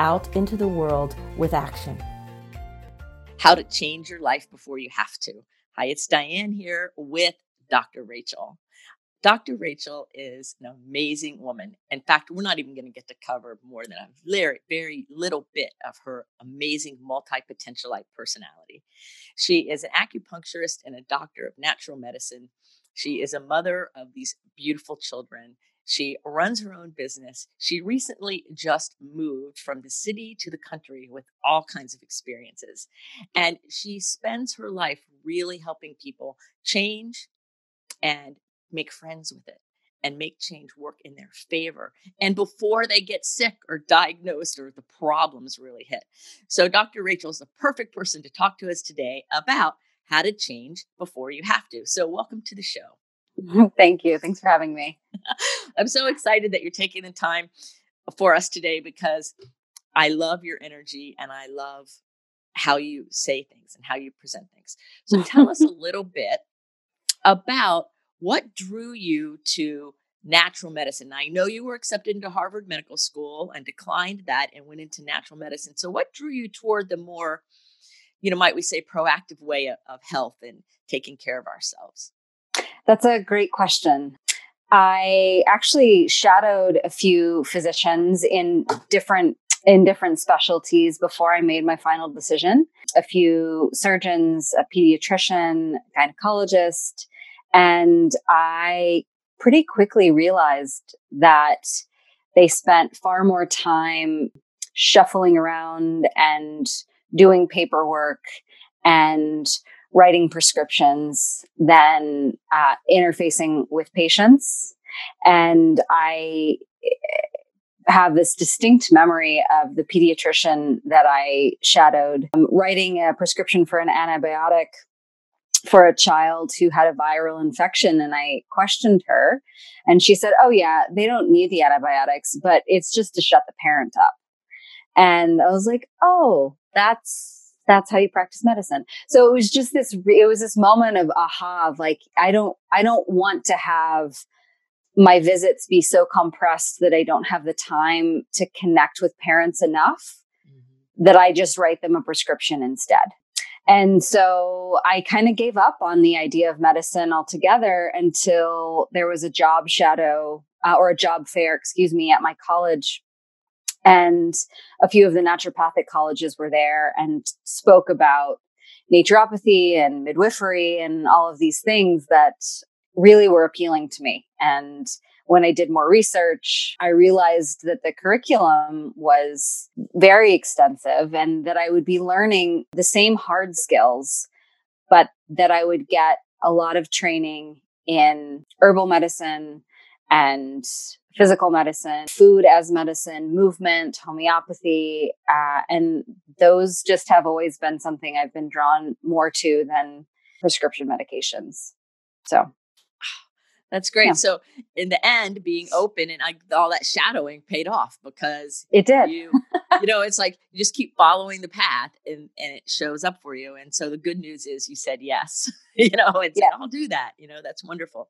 out into the world with action. How to change your life before you have to. Hi, it's Diane here with Dr. Rachel. Dr. Rachel is an amazing woman. In fact, we're not even going to get to cover more than a very, very little bit of her amazing multi potentialite personality. She is an acupuncturist and a doctor of natural medicine. She is a mother of these beautiful children. She runs her own business. She recently just moved from the city to the country with all kinds of experiences. And she spends her life really helping people change and make friends with it and make change work in their favor and before they get sick or diagnosed or the problems really hit. So, Dr. Rachel is the perfect person to talk to us today about how to change before you have to. So, welcome to the show. Thank you. Thanks for having me. I'm so excited that you're taking the time for us today because I love your energy and I love how you say things and how you present things. So, tell us a little bit about what drew you to natural medicine? Now, I know you were accepted into Harvard Medical School and declined that and went into natural medicine. So, what drew you toward the more, you know, might we say, proactive way of, of health and taking care of ourselves? That's a great question. I actually shadowed a few physicians in different in different specialties before I made my final decision. A few surgeons, a pediatrician, gynecologist, and I pretty quickly realized that they spent far more time shuffling around and doing paperwork and writing prescriptions than uh, interfacing with patients. And I eh, have this distinct memory of the pediatrician that I shadowed um, writing a prescription for an antibiotic for a child who had a viral infection and I questioned her and she said, "Oh yeah, they don't need the antibiotics, but it's just to shut the parent up." And I was like, "Oh, that's that's how you practice medicine." So it was just this it was this moment of aha of like I don't I don't want to have my visits be so compressed that I don't have the time to connect with parents enough mm-hmm. that I just write them a prescription instead. And so I kind of gave up on the idea of medicine altogether until there was a job shadow uh, or a job fair, excuse me, at my college. And a few of the naturopathic colleges were there and spoke about naturopathy and midwifery and all of these things that really were appealing to me. And when I did more research, I realized that the curriculum was very extensive and that I would be learning the same hard skills, but that I would get a lot of training in herbal medicine and physical medicine, food as medicine, movement, homeopathy. Uh, and those just have always been something I've been drawn more to than prescription medications. So that's great. Yeah. So in the end, being open and I, all that shadowing paid off because it did. You, you know, it's like you just keep following the path and, and it shows up for you. And so the good news is you said yes. you know, and yeah. I'll do that. You know, that's wonderful.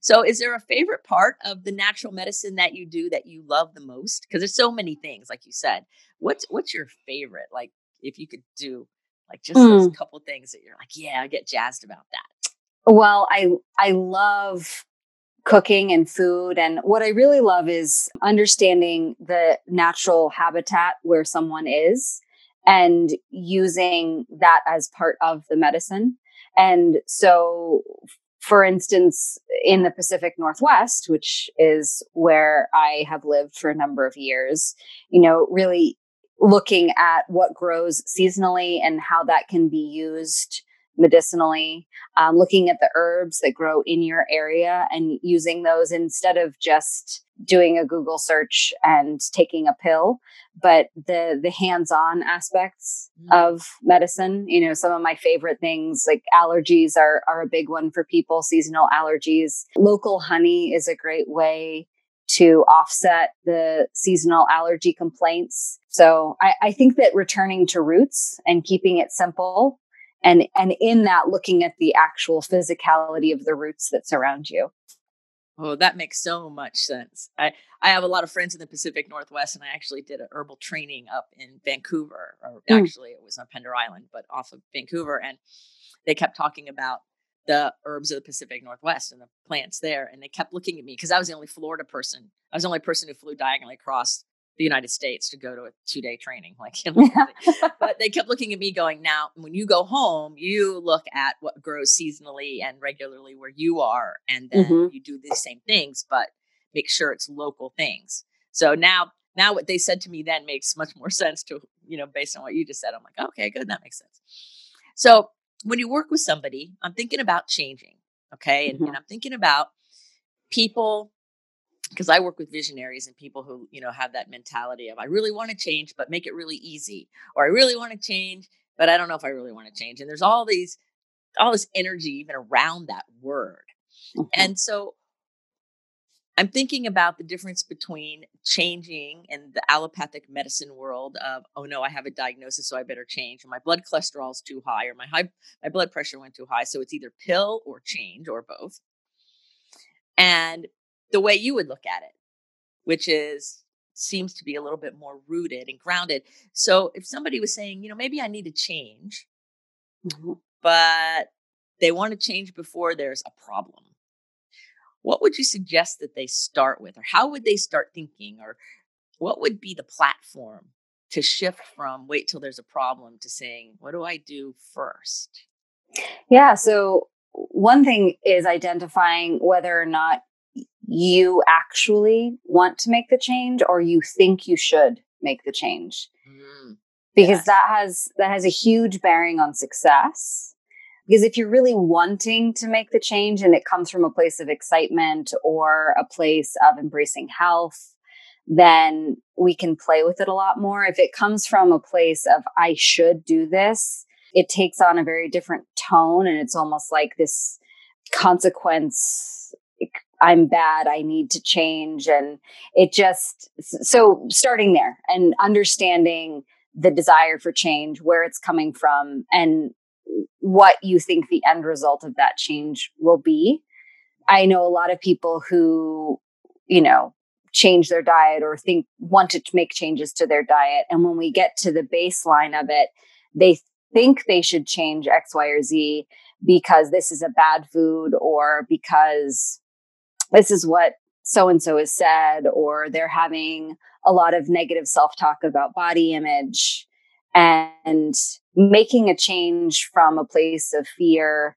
So is there a favorite part of the natural medicine that you do that you love the most? Because there's so many things, like you said. What's what's your favorite? Like if you could do like just mm. those hmm. couple things that you're like, yeah, I get jazzed about that. Well, I I love cooking and food and what I really love is understanding the natural habitat where someone is and using that as part of the medicine. And so for instance, in the Pacific Northwest, which is where I have lived for a number of years, you know, really looking at what grows seasonally and how that can be used medicinally, um, looking at the herbs that grow in your area and using those instead of just doing a Google search and taking a pill, but the the hands-on aspects mm. of medicine, you know, some of my favorite things like allergies are are a big one for people, seasonal allergies. Local honey is a great way to offset the seasonal allergy complaints. So I, I think that returning to roots and keeping it simple and and in that looking at the actual physicality of the roots that surround you Oh, that makes so much sense. I, I have a lot of friends in the Pacific Northwest, and I actually did a herbal training up in Vancouver, or mm. actually it was on Pender Island, but off of Vancouver. And they kept talking about the herbs of the Pacific Northwest and the plants there. And they kept looking at me because I was the only Florida person. I was the only person who flew diagonally across the United States to go to a two day training. Like, you know, but they kept looking at me going, now, when you go home, you look at what grows seasonally and regularly where you are, and then mm-hmm. you do the same things, but make sure it's local things. So now, now what they said to me then makes much more sense to, you know, based on what you just said. I'm like, okay, good. That makes sense. So when you work with somebody, I'm thinking about changing. Okay. And, mm-hmm. and I'm thinking about people because I work with visionaries and people who, you know, have that mentality of I really want to change, but make it really easy, or I really want to change, but I don't know if I really want to change. And there's all these, all this energy even around that word. Mm-hmm. And so I'm thinking about the difference between changing in the allopathic medicine world of, oh no, I have a diagnosis, so I better change, or my blood cholesterol is too high, or my high my blood pressure went too high. So it's either pill or change or both. And the way you would look at it, which is seems to be a little bit more rooted and grounded. So if somebody was saying, you know, maybe I need to change, mm-hmm. but they want to change before there's a problem, what would you suggest that they start with? Or how would they start thinking? Or what would be the platform to shift from wait till there's a problem to saying, what do I do first? Yeah. So one thing is identifying whether or not you actually want to make the change or you think you should make the change? Mm, because yes. that has that has a huge bearing on success. Because if you're really wanting to make the change and it comes from a place of excitement or a place of embracing health then we can play with it a lot more. If it comes from a place of i should do this it takes on a very different tone and it's almost like this consequence I'm bad, I need to change. And it just, so starting there and understanding the desire for change, where it's coming from, and what you think the end result of that change will be. I know a lot of people who, you know, change their diet or think wanted to make changes to their diet. And when we get to the baseline of it, they think they should change X, Y, or Z because this is a bad food or because this is what so and so has said, or they're having a lot of negative self talk about body image and making a change from a place of fear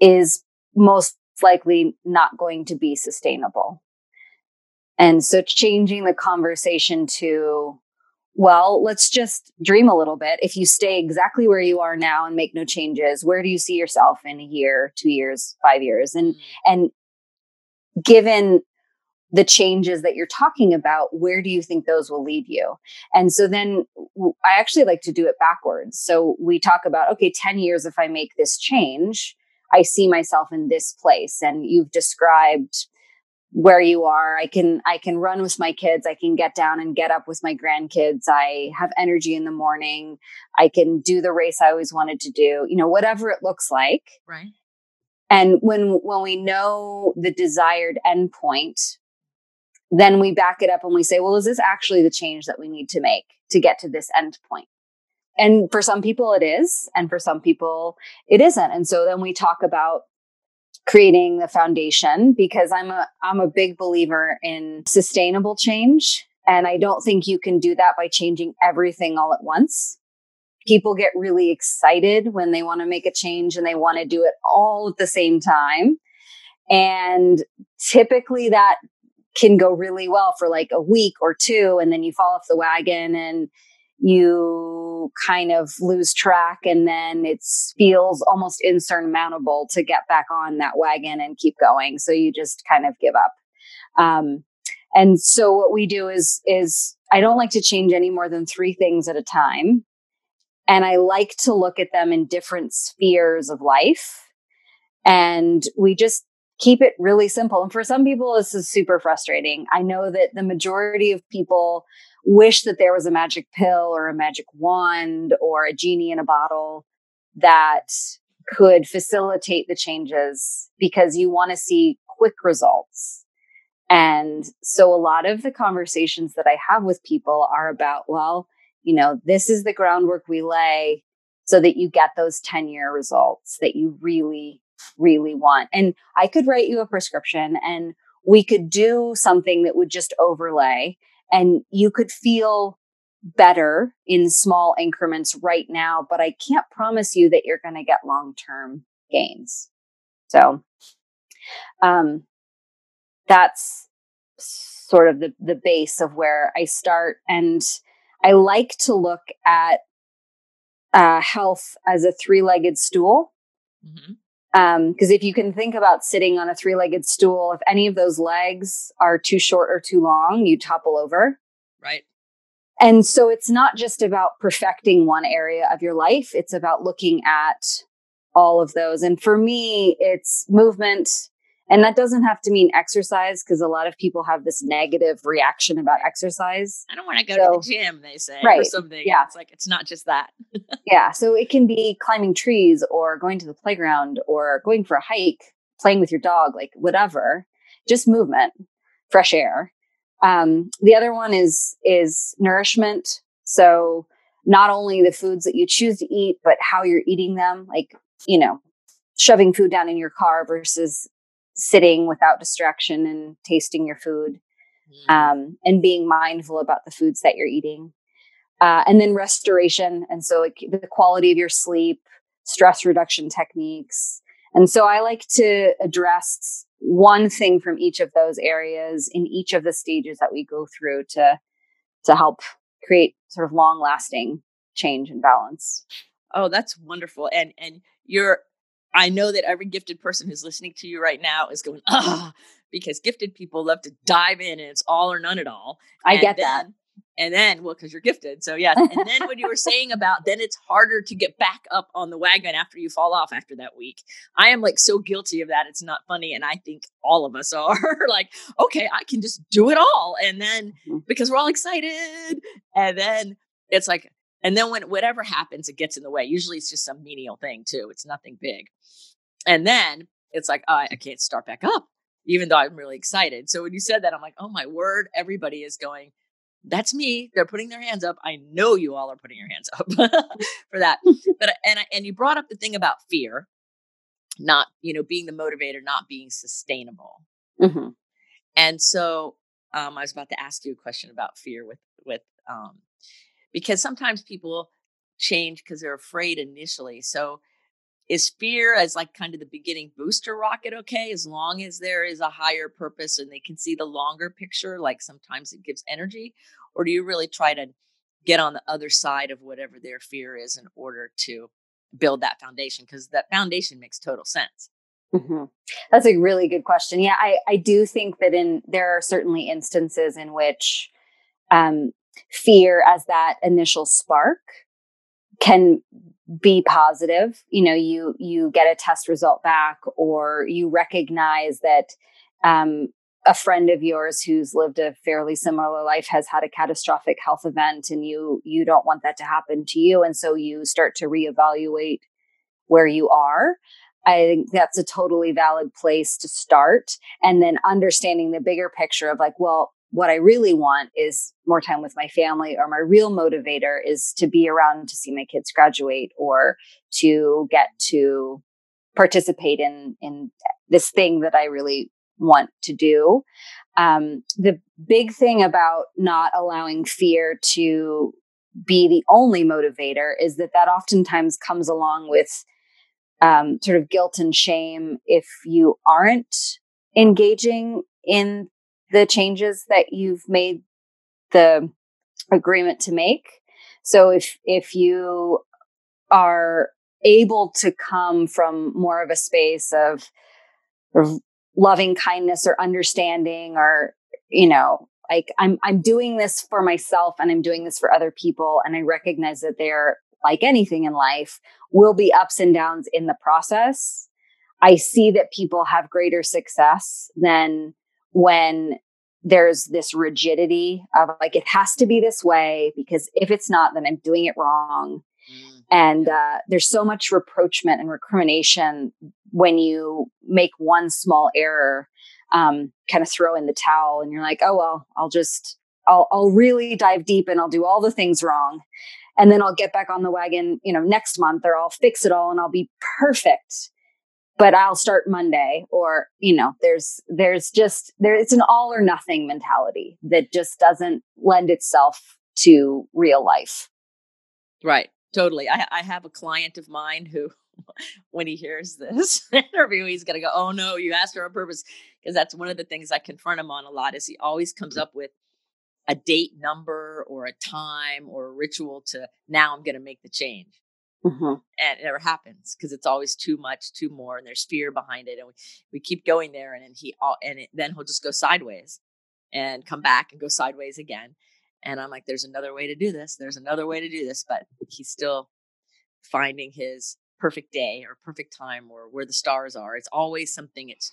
is most likely not going to be sustainable. And so changing the conversation to, well, let's just dream a little bit. If you stay exactly where you are now and make no changes, where do you see yourself in a year, two years, five years? And, mm. and given the changes that you're talking about, where do you think those will lead you? And so then I actually like to do it backwards. So we talk about, okay, 10 years, if I make this change, I see myself in this place. And you've described where you are. I can, I can run with my kids. I can get down and get up with my grandkids. I have energy in the morning. I can do the race I always wanted to do, you know, whatever it looks like. Right. And when, when we know the desired endpoint, then we back it up and we say, well, is this actually the change that we need to make to get to this endpoint? And for some people it is, and for some people it isn't. And so then we talk about creating the foundation because I'm a I'm a big believer in sustainable change and I don't think you can do that by changing everything all at once people get really excited when they want to make a change and they want to do it all at the same time. And typically that can go really well for like a week or two. And then you fall off the wagon and you kind of lose track. And then it feels almost insurmountable to get back on that wagon and keep going. So you just kind of give up. Um, And so what we do is is I don't like to change any more than three things at a time. And I like to look at them in different spheres of life. And we just keep it really simple. And for some people, this is super frustrating. I know that the majority of people wish that there was a magic pill or a magic wand or a genie in a bottle that could facilitate the changes because you want to see quick results. And so a lot of the conversations that I have with people are about, well, you know, this is the groundwork we lay so that you get those 10 year results that you really, really want. And I could write you a prescription and we could do something that would just overlay and you could feel better in small increments right now, but I can't promise you that you're going to get long term gains. So, um, that's sort of the, the base of where I start. And I like to look at uh, health as a three legged stool. Mm-hmm. Because um, if you can think about sitting on a three legged stool, if any of those legs are too short or too long, you topple over. Right. And so it's not just about perfecting one area of your life, it's about looking at all of those. And for me, it's movement, and that doesn't have to mean exercise because a lot of people have this negative reaction about exercise. I don't want to go so, to the gym, they say, right. or something. Yeah. It's like, it's not just that. yeah. So it can be climbing trees or going to the playground or going for a hike, playing with your dog, like whatever, just movement, fresh air. Um, the other one is, is nourishment. So not only the foods that you choose to eat, but how you're eating them, like, you know, shoving food down in your car versus sitting without distraction and tasting your food mm. um, and being mindful about the foods that you're eating. Uh, and then restoration and so like the quality of your sleep stress reduction techniques. And so i like to address one thing from each of those areas in each of the stages that we go through to to help create sort of long lasting change and balance. Oh that's wonderful and and you're I know that every gifted person who's listening to you right now is going, ah, because gifted people love to dive in and it's all or none at all. I and get then, that. And then, well, because you're gifted. So, yeah. And then what you were saying about then it's harder to get back up on the wagon after you fall off after that week. I am like so guilty of that. It's not funny. And I think all of us are like, okay, I can just do it all. And then mm-hmm. because we're all excited. And then it's like, and then when whatever happens, it gets in the way. Usually it's just some menial thing too. It's nothing big. And then it's like, oh, I can't start back up, even though I'm really excited. So when you said that, I'm like, oh my word, everybody is going, that's me. They're putting their hands up. I know you all are putting your hands up for that. But and and you brought up the thing about fear, not you know being the motivator, not being sustainable. Mm-hmm. And so um, I was about to ask you a question about fear with with um, because sometimes people change because they're afraid initially. So is fear as like kind of the beginning booster rocket okay as long as there is a higher purpose and they can see the longer picture like sometimes it gives energy or do you really try to get on the other side of whatever their fear is in order to build that foundation because that foundation makes total sense mm-hmm. that's a really good question yeah I, I do think that in there are certainly instances in which um, fear as that initial spark can be positive. You know you you get a test result back or you recognize that um, a friend of yours who's lived a fairly similar life has had a catastrophic health event and you you don't want that to happen to you. And so you start to reevaluate where you are. I think that's a totally valid place to start. And then understanding the bigger picture of like well what I really want is more time with my family, or my real motivator is to be around to see my kids graduate or to get to participate in, in this thing that I really want to do. Um, the big thing about not allowing fear to be the only motivator is that that oftentimes comes along with um, sort of guilt and shame if you aren't engaging in the changes that you've made the agreement to make. So if if you are able to come from more of a space of, of loving kindness or understanding or you know, like I'm I'm doing this for myself and I'm doing this for other people and I recognize that they're like anything in life will be ups and downs in the process. I see that people have greater success than when there's this rigidity of like it has to be this way because if it's not then I'm doing it wrong. Mm. And uh, there's so much reproachment and recrimination when you make one small error um, kind of throw in the towel and you're like, oh, well, I'll just, I'll, I'll really dive deep and I'll do all the things wrong. And then I'll get back on the wagon, you know, next month or I'll fix it all and I'll be perfect. But I'll start Monday or, you know, there's, there's just, there, it's an all or nothing mentality that just doesn't lend itself to real life. Right. Totally. I, I have a client of mine who when he hears this interview, he's going to go, Oh no, you asked her on purpose. Because that's one of the things I confront him on a lot is he always comes up with a date number or a time or a ritual to now I'm going to make the change. Mm-hmm. And it never happens because it's always too much, too more, and there's fear behind it. And we, we keep going there, and then he all, and it, then he'll just go sideways and come back and go sideways again. And I'm like, there's another way to do this. There's another way to do this, but he's still finding his perfect day or perfect time or where the stars are. It's always something it's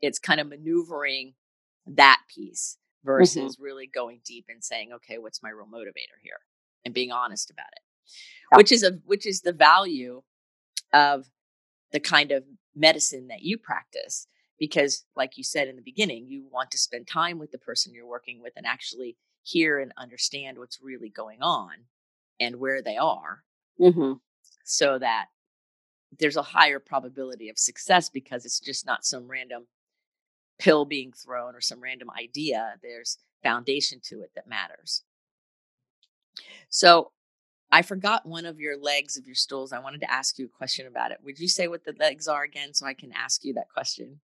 it's kind of maneuvering that piece mm-hmm. versus mm-hmm. really going deep and saying, okay, what's my real motivator here? And being honest about it. Yeah. Which is a which is the value of the kind of medicine that you practice because like you said in the beginning you want to spend time with the person you're working with and actually hear and understand what's really going on and where they are mm-hmm. so that there's a higher probability of success because it's just not some random pill being thrown or some random idea. There's foundation to it that matters. So I forgot one of your legs of your stools. I wanted to ask you a question about it. Would you say what the legs are again so I can ask you that question?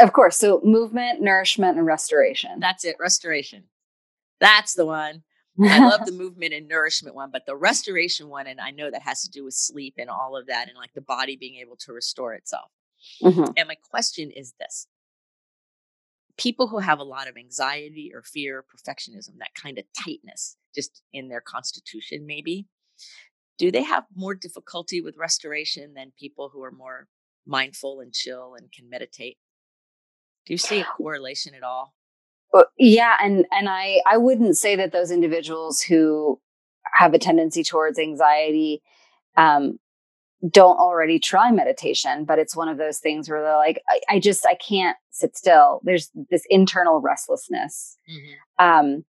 Of course. So movement, nourishment, and restoration. That's it. Restoration. That's the one. I love the movement and nourishment one, but the restoration one, and I know that has to do with sleep and all of that, and like the body being able to restore itself. Mm-hmm. And my question is this people who have a lot of anxiety or fear, perfectionism, that kind of tightness just in their constitution, maybe, do they have more difficulty with restoration than people who are more mindful and chill and can meditate? Do you see a correlation at all? yeah and and i i wouldn't say that those individuals who have a tendency towards anxiety um, don't already try meditation but it's one of those things where they're like i, I just i can't sit still there's this internal restlessness mm-hmm. um,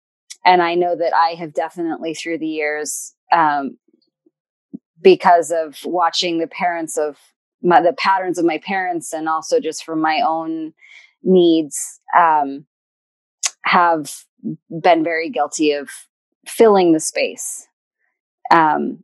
and i know that i have definitely through the years um, because of watching the parents of my, the patterns of my parents and also just from my own needs um, have been very guilty of filling the space. Um,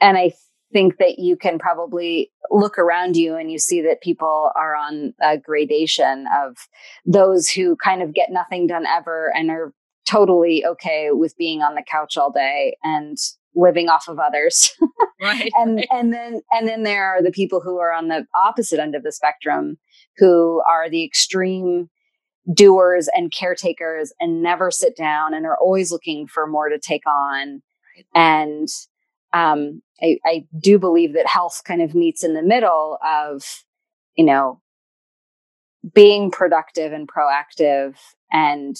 and I think that you can probably look around you and you see that people are on a gradation of those who kind of get nothing done ever and are totally okay with being on the couch all day and living off of others. right. and right. and then and then there are the people who are on the opposite end of the spectrum who are the extreme doers and caretakers and never sit down and are always looking for more to take on. And um, I, I do believe that health kind of meets in the middle of, you know, being productive and proactive and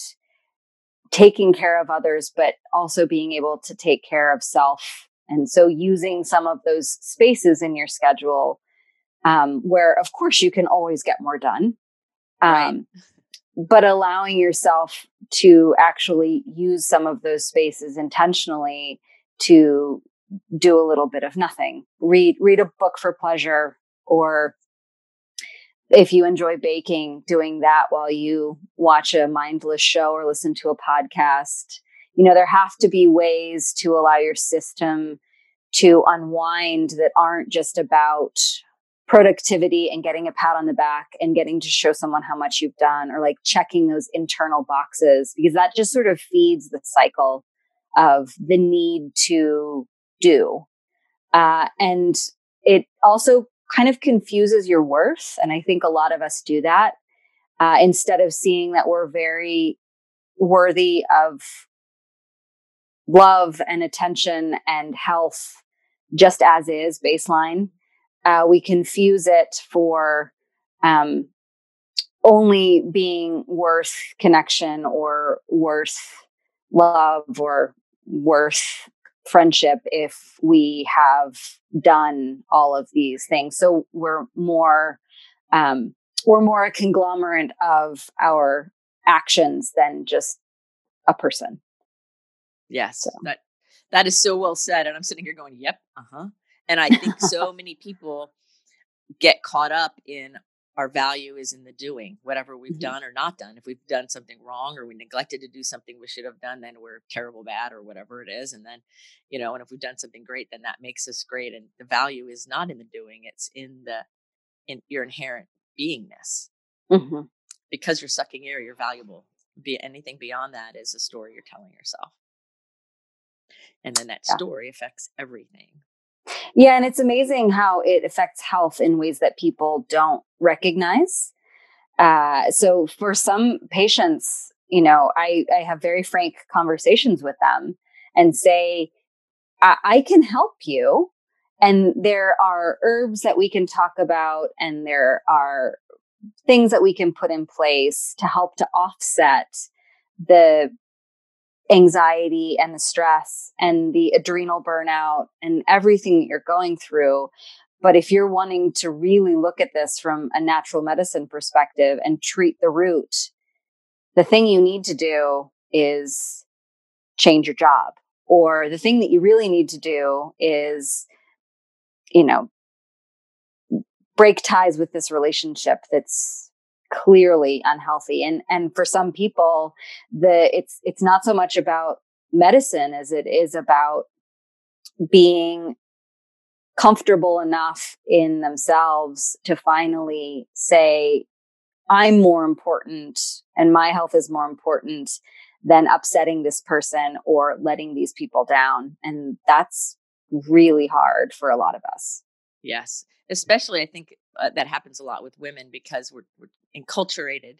taking care of others, but also being able to take care of self. And so using some of those spaces in your schedule um, where, of course, you can always get more done. Um, right but allowing yourself to actually use some of those spaces intentionally to do a little bit of nothing read read a book for pleasure or if you enjoy baking doing that while you watch a mindless show or listen to a podcast you know there have to be ways to allow your system to unwind that aren't just about productivity and getting a pat on the back and getting to show someone how much you've done or like checking those internal boxes because that just sort of feeds the cycle of the need to do. Uh, and it also kind of confuses your worth. And I think a lot of us do that uh, instead of seeing that we're very worthy of love and attention and health just as is baseline. Uh, we confuse it for um, only being worth connection or worth love or worth friendship if we have done all of these things. So we're more um, we're more a conglomerate of our actions than just a person. Yes, so. that that is so well said. And I'm sitting here going, "Yep, uh huh." And I think so many people get caught up in our value is in the doing, whatever we've mm-hmm. done or not done. If we've done something wrong or we neglected to do something we should have done, then we're terrible bad or whatever it is. And then, you know, and if we've done something great, then that makes us great. And the value is not in the doing; it's in the in your inherent beingness. Mm-hmm. Because you're sucking air, you're valuable. Be anything beyond that is a story you're telling yourself and then that yeah. story affects everything yeah and it's amazing how it affects health in ways that people don't recognize. Uh, so for some patients you know I, I have very frank conversations with them and say I, I can help you and there are herbs that we can talk about and there are things that we can put in place to help to offset the anxiety and the stress and the adrenal burnout and everything that you're going through. But if you're wanting to really look at this from a natural medicine perspective and treat the root, the thing you need to do is change your job. Or the thing that you really need to do is, you know, break ties with this relationship that's clearly unhealthy. And and for some people the it's it's not so much about medicine as it is about being comfortable enough in themselves to finally say i'm more important and my health is more important than upsetting this person or letting these people down. And that's really hard for a lot of us. Yes especially i think uh, that happens a lot with women because we're, we're enculturated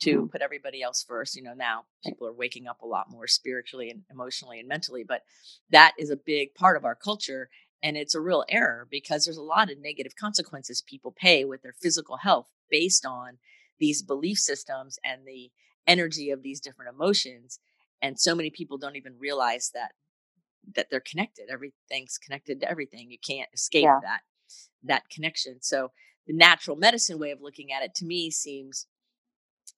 to mm-hmm. put everybody else first. You know, now people are waking up a lot more spiritually and emotionally and mentally, but that is a big part of our culture. And it's a real error because there's a lot of negative consequences people pay with their physical health based on these belief systems and the energy of these different emotions. And so many people don't even realize that that they're connected. Everything's connected to everything. You can't escape yeah. that that connection. So the natural medicine way of looking at it to me seems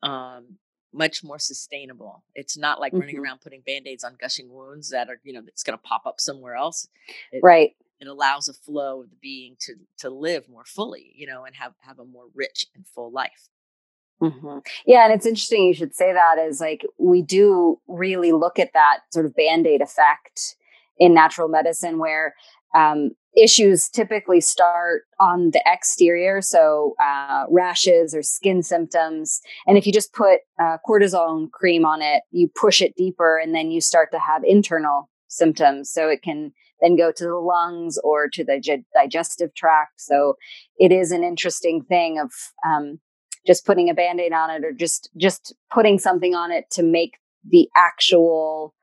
um, much more sustainable. It's not like mm-hmm. running around putting band-aids on gushing wounds that are, you know, that's going to pop up somewhere else. It, right. It allows a flow of the being to to live more fully, you know, and have have a more rich and full life. Mm-hmm. Yeah, and it's interesting you should say that is like we do really look at that sort of band-aid effect in natural medicine where um, issues typically start on the exterior, so uh, rashes or skin symptoms. And if you just put uh, cortisone cream on it, you push it deeper, and then you start to have internal symptoms. So it can then go to the lungs or to the gi- digestive tract. So it is an interesting thing of um, just putting a band-aid on it or just just putting something on it to make the actual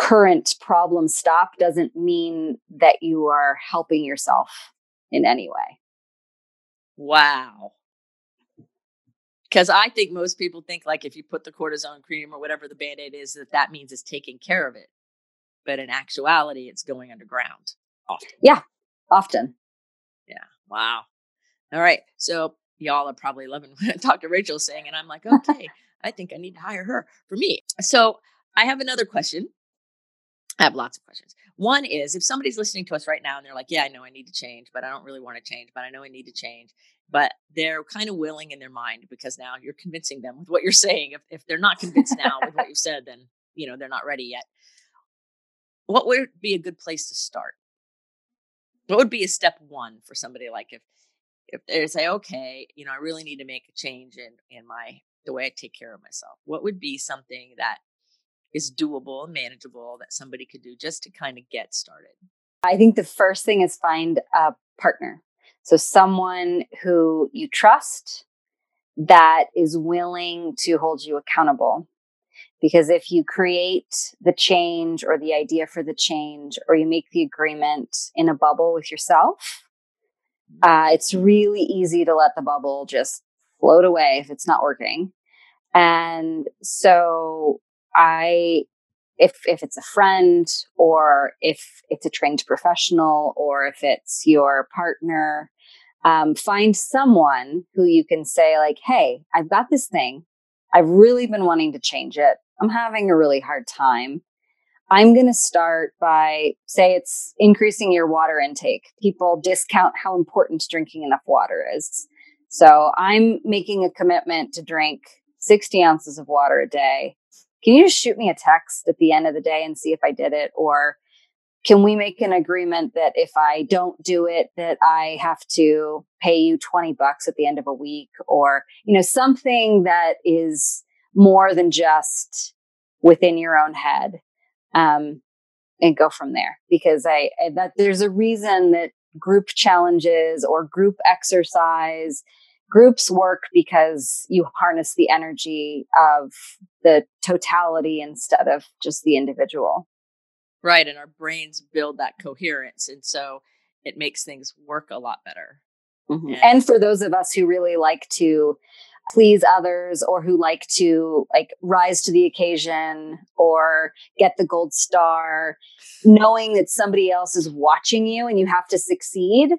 current problem stop doesn't mean that you are helping yourself in any way. Wow. Because I think most people think like if you put the cortisone cream or whatever the band aid is, that that means it's taking care of it. But in actuality, it's going underground. Often. Yeah, often. Yeah. Wow. All right. So y'all are probably loving what Dr. Rachel's saying. And I'm like, okay, I think I need to hire her for me. So I have another question I have lots of questions. One is if somebody's listening to us right now and they're like, yeah, I know I need to change, but I don't really want to change, but I know I need to change. But they're kind of willing in their mind because now you're convincing them with what you're saying. If, if they're not convinced now with what you've said, then, you know, they're not ready yet. What would be a good place to start? What would be a step one for somebody like if, if they say, okay, you know, I really need to make a change in, in my, the way I take care of myself. What would be something that is doable and manageable that somebody could do just to kind of get started? I think the first thing is find a partner. So, someone who you trust that is willing to hold you accountable. Because if you create the change or the idea for the change, or you make the agreement in a bubble with yourself, uh, it's really easy to let the bubble just float away if it's not working. And so I, if, if it's a friend or if it's a trained professional or if it's your partner, um, find someone who you can say like, Hey, I've got this thing. I've really been wanting to change it. I'm having a really hard time. I'm going to start by say it's increasing your water intake. People discount how important drinking enough water is. So I'm making a commitment to drink 60 ounces of water a day. Can you just shoot me a text at the end of the day and see if I did it? Or can we make an agreement that if I don't do it, that I have to pay you 20 bucks at the end of a week or, you know, something that is more than just within your own head. Um, and go from there because I, I that there's a reason that group challenges or group exercise groups work because you harness the energy of the totality instead of just the individual. Right. And our brains build that coherence. And so it makes things work a lot better. Mm-hmm. And, and for those of us who really like to please others or who like to like rise to the occasion or get the gold star knowing that somebody else is watching you and you have to succeed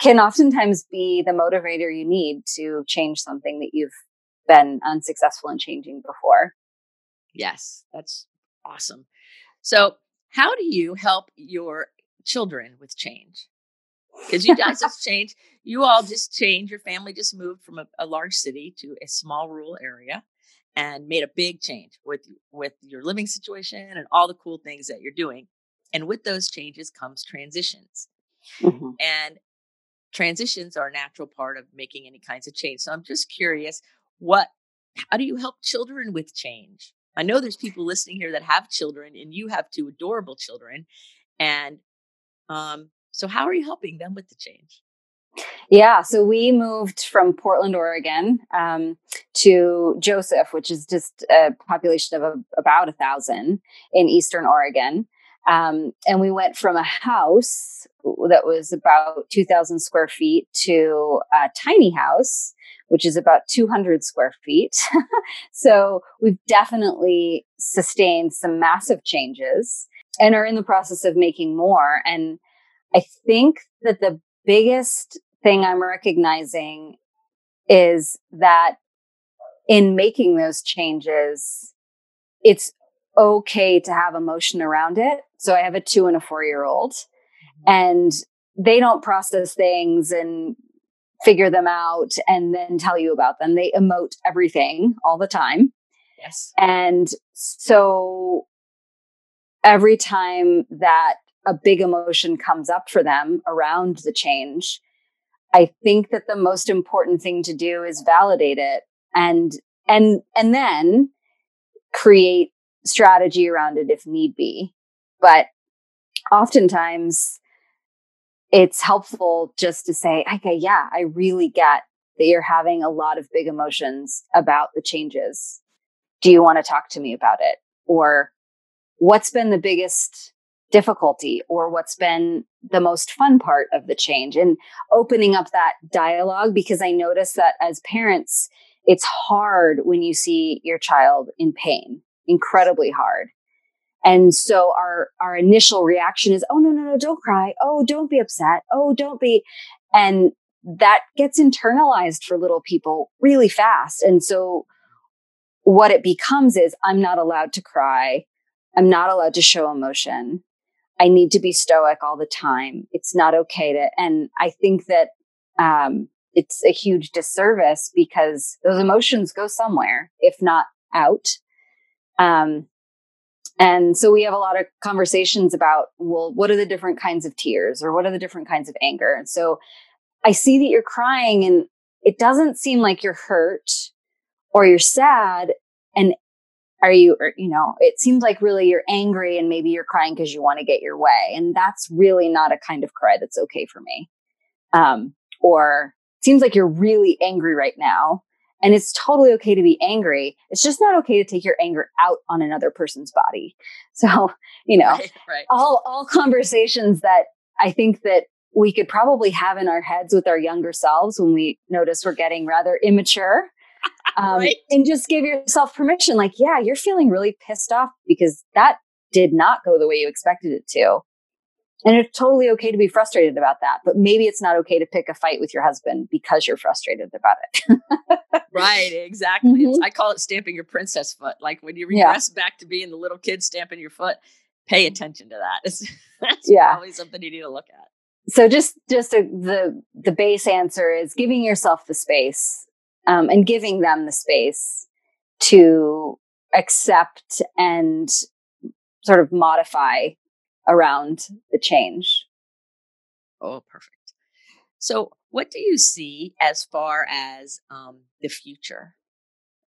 can oftentimes be the motivator you need to change something that you've been unsuccessful in changing before. Yes, that's awesome. So, how do you help your children with change? Because you guys just changed, you all just changed, your family just moved from a, a large city to a small rural area and made a big change with with your living situation and all the cool things that you're doing. And with those changes comes transitions. Mm-hmm. And transitions are a natural part of making any kinds of change. So I'm just curious, what how do you help children with change? I know there's people listening here that have children and you have two adorable children. And um, so how are you helping them with the change? Yeah, so we moved from Portland, Oregon, um, to Joseph, which is just a population of a, about a thousand in Eastern Oregon. Um, and we went from a house that was about 2,000 square feet to a tiny house, which is about 200 square feet. so we've definitely sustained some massive changes and are in the process of making more. And I think that the biggest thing I'm recognizing is that in making those changes, it's okay to have emotion around it. So I have a two and a four year old, mm-hmm. and they don't process things and figure them out and then tell you about them. They emote everything all the time. Yes. And so every time that a big emotion comes up for them around the change, I think that the most important thing to do is validate it and and and then create strategy around it if need be. But oftentimes it's helpful just to say, okay, yeah, I really get that you're having a lot of big emotions about the changes. Do you want to talk to me about it? Or what's been the biggest difficulty or what's been the most fun part of the change and opening up that dialogue because I notice that as parents, it's hard when you see your child in pain incredibly hard. And so our our initial reaction is, "Oh no, no, no, don't cry. Oh, don't be upset. Oh, don't be." And that gets internalized for little people really fast. And so what it becomes is I'm not allowed to cry. I'm not allowed to show emotion. I need to be stoic all the time. It's not okay to, and I think that um, it's a huge disservice because those emotions go somewhere, if not out. Um, and so we have a lot of conversations about, well, what are the different kinds of tears or what are the different kinds of anger? And so I see that you're crying and it doesn't seem like you're hurt or you're sad. And are you, or, you know, it seems like really you're angry and maybe you're crying because you want to get your way. And that's really not a kind of cry that's okay for me. Um, or seems like you're really angry right now And it's totally okay to be angry. It's just not okay to take your anger out on another person's body. So, you know, Right, right. all all conversations that I think that we could probably have in our heads with our younger selves when we notice we're getting rather immature. Um, Right. And just give yourself permission, like, yeah, you're feeling really pissed off because that did not go the way you expected it to. And it's totally okay to be frustrated about that. But maybe it's not okay to pick a fight with your husband because you're frustrated about it. Right, exactly. Mhm. I call it stamping your princess foot. Like when you Yeah. regress back to being the little kid stamping your foot, pay attention to that. It's, that's Yeah. probably something you need to look at. so just just a, the the base answer is giving yourself the space um, and giving them the space to accept and sort of modify around the change Oh, perfect. So, what do you see as far as um, the future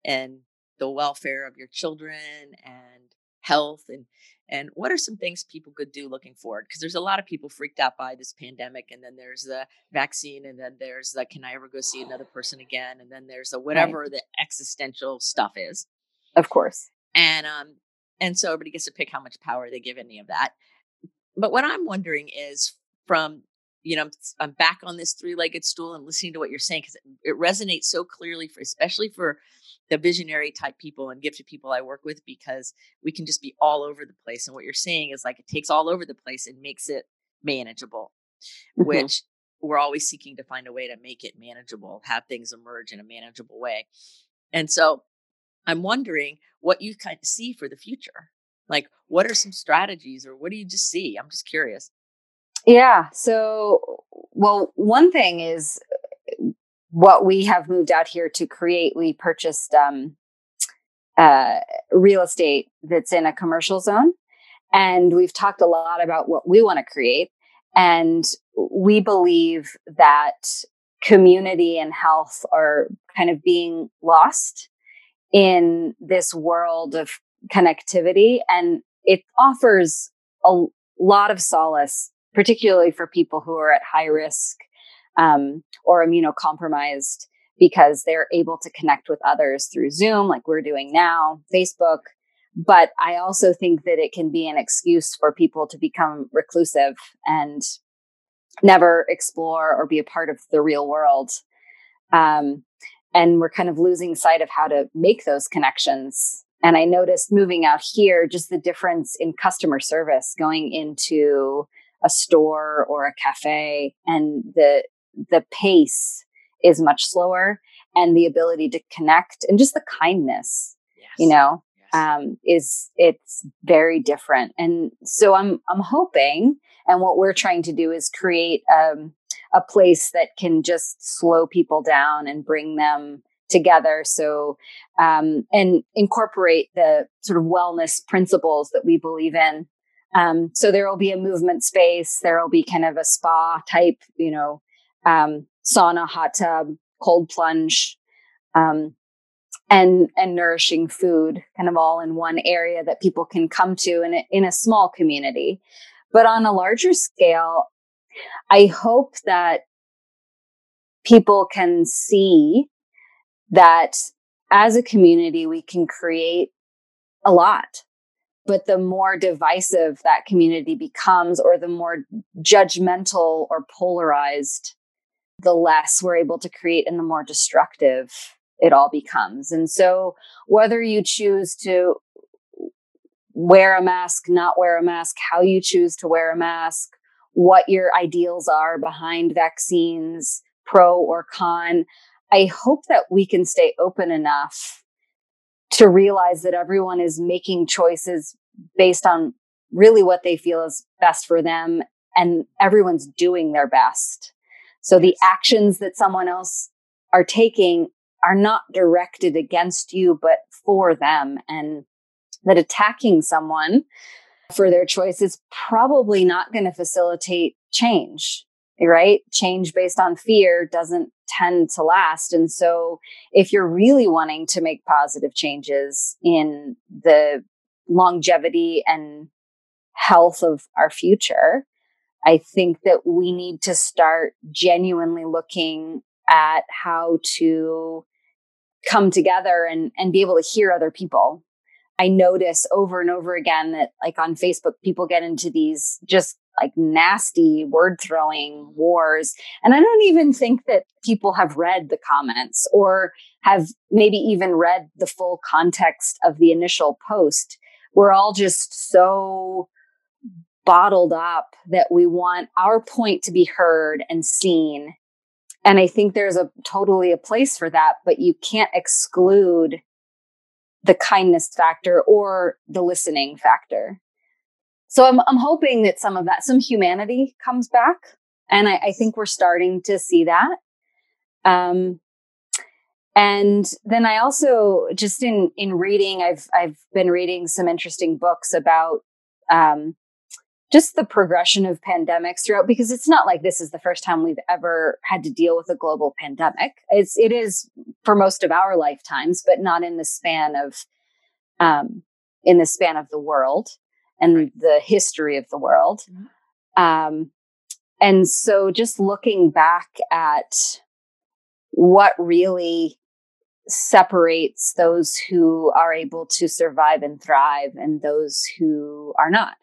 and the welfare of your children and health and and what are some things people could do looking forward? Because there's a lot of people freaked out by this pandemic, and then there's the vaccine, and then there's the can I ever go see another person again, and then there's the whatever the existential stuff is, of course and um and so everybody gets to pick how much power they give any of that. But what I'm wondering is from you know, I'm, I'm back on this three-legged stool and listening to what you're saying because it, it resonates so clearly for, especially for the visionary type people and gifted people I work with, because we can just be all over the place. And what you're saying is like it takes all over the place and makes it manageable, Mhm. which we're always seeking to find a way to make it manageable, have things emerge in a manageable way. And so I'm wondering what you kind of see for the future. Like, what are some strategies or what do you just see? I'm just curious. Yeah. So, well, one thing is what we have moved out here to create. We purchased um, uh, real estate that's in a commercial zone. And we've talked a lot about what we want to create. And we believe that community and health are kind of being lost in this world of connectivity. And it offers a lot of solace particularly for people who are at high risk um, or immunocompromised, because they're able to connect with others through Zoom, like we're doing now, Facebook. But I also think that it can be an excuse for people to become reclusive and never explore or be a part of the real world. Um, and we're kind of losing sight of how to make those connections. And I noticed moving out here, just the difference in customer service going into a store or a cafe and the the pace is much slower and the ability to connect and just the kindness Yes. you know Yes. um, is it's very different and so i'm i'm hoping and what we're trying to do is create um, a place that can just slow people down and bring them together so um, and incorporate the sort of wellness principles that we believe in um, so there will be a movement space. There will be kind of a spa type, you know, um, sauna, hot tub, cold plunge, um, and and nourishing food, kind of all in one area that people can come to in a, in a small community. But on a larger scale, I hope that people can see that as a community we can create a lot. But the more divisive that community becomes or the more judgmental or polarized the less we're able to create and the more destructive it all becomes. And so whether you choose to wear a mask not wear a mask how you choose to wear a mask what your ideals are behind vaccines pro or con i hope that we can stay open enough to realize that everyone is making choices based on really what they feel is best for them and everyone's doing their best. So the actions that someone else are taking are not directed against you but for them and that attacking someone for their choice is probably not going to facilitate change right? Change based on fear doesn't tend to last and so if you're really wanting to make positive changes in the longevity and health of our future, I think that we need to start genuinely looking at how to come together and and be able to hear other people. I notice over and over again that like on Facebook, people get into these just like nasty word throwing wars. And I don't even think that people have read the comments or have maybe even read the full context of the initial post. We're all just so bottled up that we want our point to be heard and seen. And I think there's a totally a place for that, but you can't exclude the kindness factor or the listening factor so I'm, I'm hoping that some of that, some humanity comes back. And I, I think we're starting to see that. Um, and then I also just in in reading, I've I've been reading some interesting books about um, just the progression of pandemics throughout because it's not like this is the first time we've ever had to deal with a global pandemic. It's it is for most of our lifetimes, but not in the span of um, in the span of the world and right. the history of the world. Mm-hmm. Um, and so just looking back at what really separates those who are able to survive and thrive and those who are not.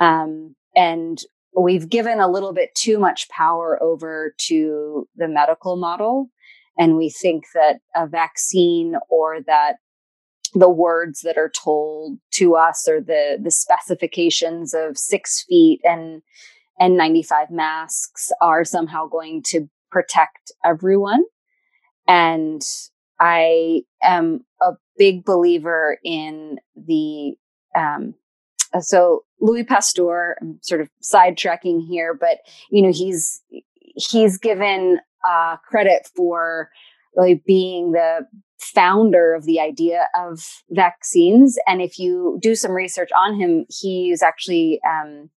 Um, and we've given a little bit too much power over to the medical model. And we think that a vaccine or that the words that are told to us or the the specifications of six feet and N95 masks are somehow going to protect everyone. And I am a big believer in the, um, so Louis Pasteur, I'm sort of sidetracking here, but you know, he's, he's given uh, credit for really being the founder of the idea of vaccines. And if you do some research on him, he's actually um,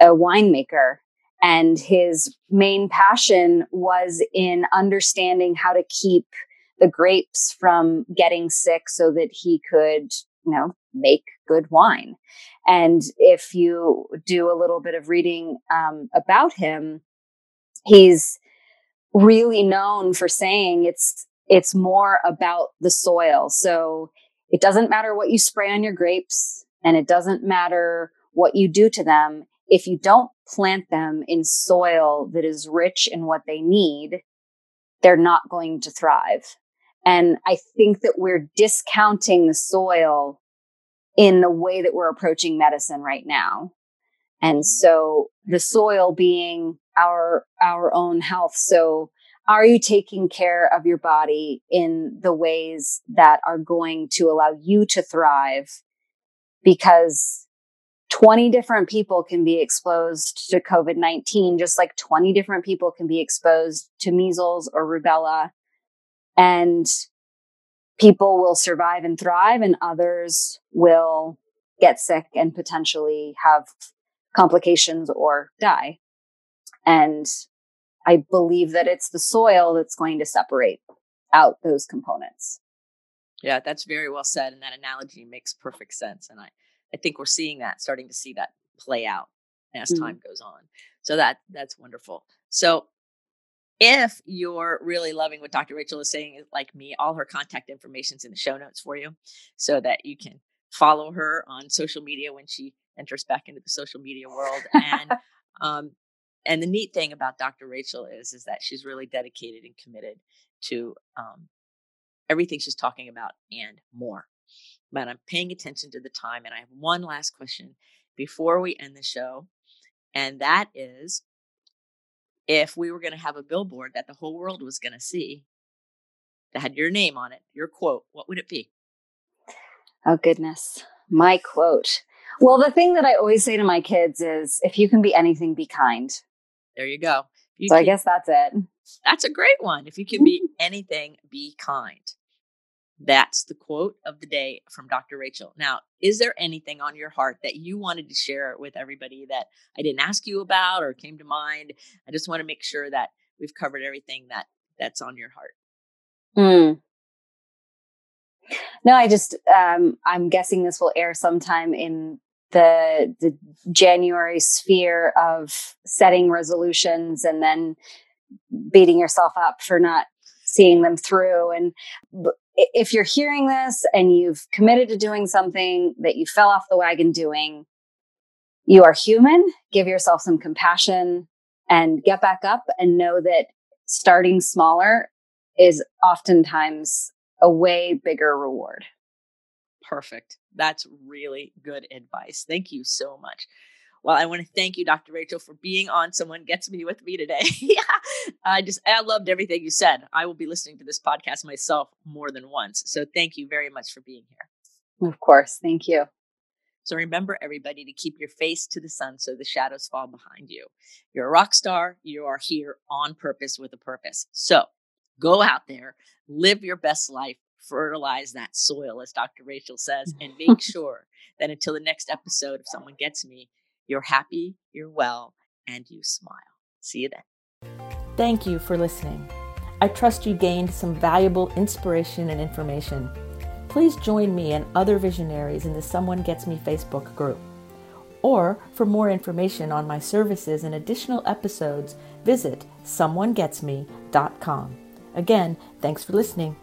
a winemaker. And his main passion was in understanding how to keep the grapes from getting sick so that he could, you know, make good wine. And if you do a little bit of reading um, about him, he's really known for saying it's it's more about the soil. So it doesn't matter what you spray on your grapes and it doesn't matter what you do to them. If you don't plant them in soil that is rich in what they need, they're not going to thrive. And I think that we're discounting the soil in the way that we're approaching medicine right now. And mm-hmm. so the soil being our, our own health. So are you taking care of your body in the ways that are going to allow you to thrive? Because 20 different people can be exposed to COVID 19, just like 20 different people can be exposed to measles or rubella. And people will survive and thrive, and others will get sick and potentially have complications or die. And I believe that it's the soil that's going to separate out those components. Yeah, that's very well said. And that analogy makes perfect sense. And I, I think we're seeing that, starting to see that play out as mm-hmm. time goes on. So that that's wonderful. So if you're really loving what Dr. Rachel is saying, like me, all her contact information is in the show notes for you so that you can follow her on social media when she enters back into the social media world. And um, and the neat thing about Dr. Rachel is is that she's really dedicated and committed to um, everything she's talking about and more. But I'm paying attention to the time, and I have one last question before we end the show, and that is, if we were going to have a billboard that the whole world was going to see that had your name on it, your quote, what would it be? Oh goodness, my quote. Well, the thing that I always say to my kids is if you can be anything, be kind. There you go. You so can, I guess that's it. That's a great one. If you can be anything, be kind. That's the quote of the day from Dr. Rachel. Now, is there anything on your heart that you wanted to share with everybody that I didn't ask you about or came to mind? I just want to make sure that we've covered everything that that's on your heart. Hmm. No, I just um, I'm guessing this will air sometime in the the January sphere of setting resolutions and then beating yourself up for not seeing them through. And if you're hearing this and you've committed to doing something that you fell off the wagon doing, you are human. Give yourself some compassion and get back up and know that starting smaller is oftentimes a way bigger reward. Perfect. That's really good advice. Thank you so much. Well, I want to thank you, Dr. Rachel, for being on Someone Gets Me with me today. yeah, I just I loved everything you said. I will be listening to this podcast myself more than once. So thank you very much for being here. Of course. Thank you. So remember, everybody, to keep your face to the sun so the shadows fall behind you. You're a rock star. You are here on purpose with a purpose. So go out there, live your best life, fertilize that soil, as Dr. Rachel says, and make sure that until the next episode, if someone gets me, you're happy, you're well, and you smile. See you then. Thank you for listening. I trust you gained some valuable inspiration and information. Please join me and other visionaries in the Someone Gets Me Facebook group. Or for more information on my services and additional episodes, visit someonegetsme.com. Again, thanks for listening.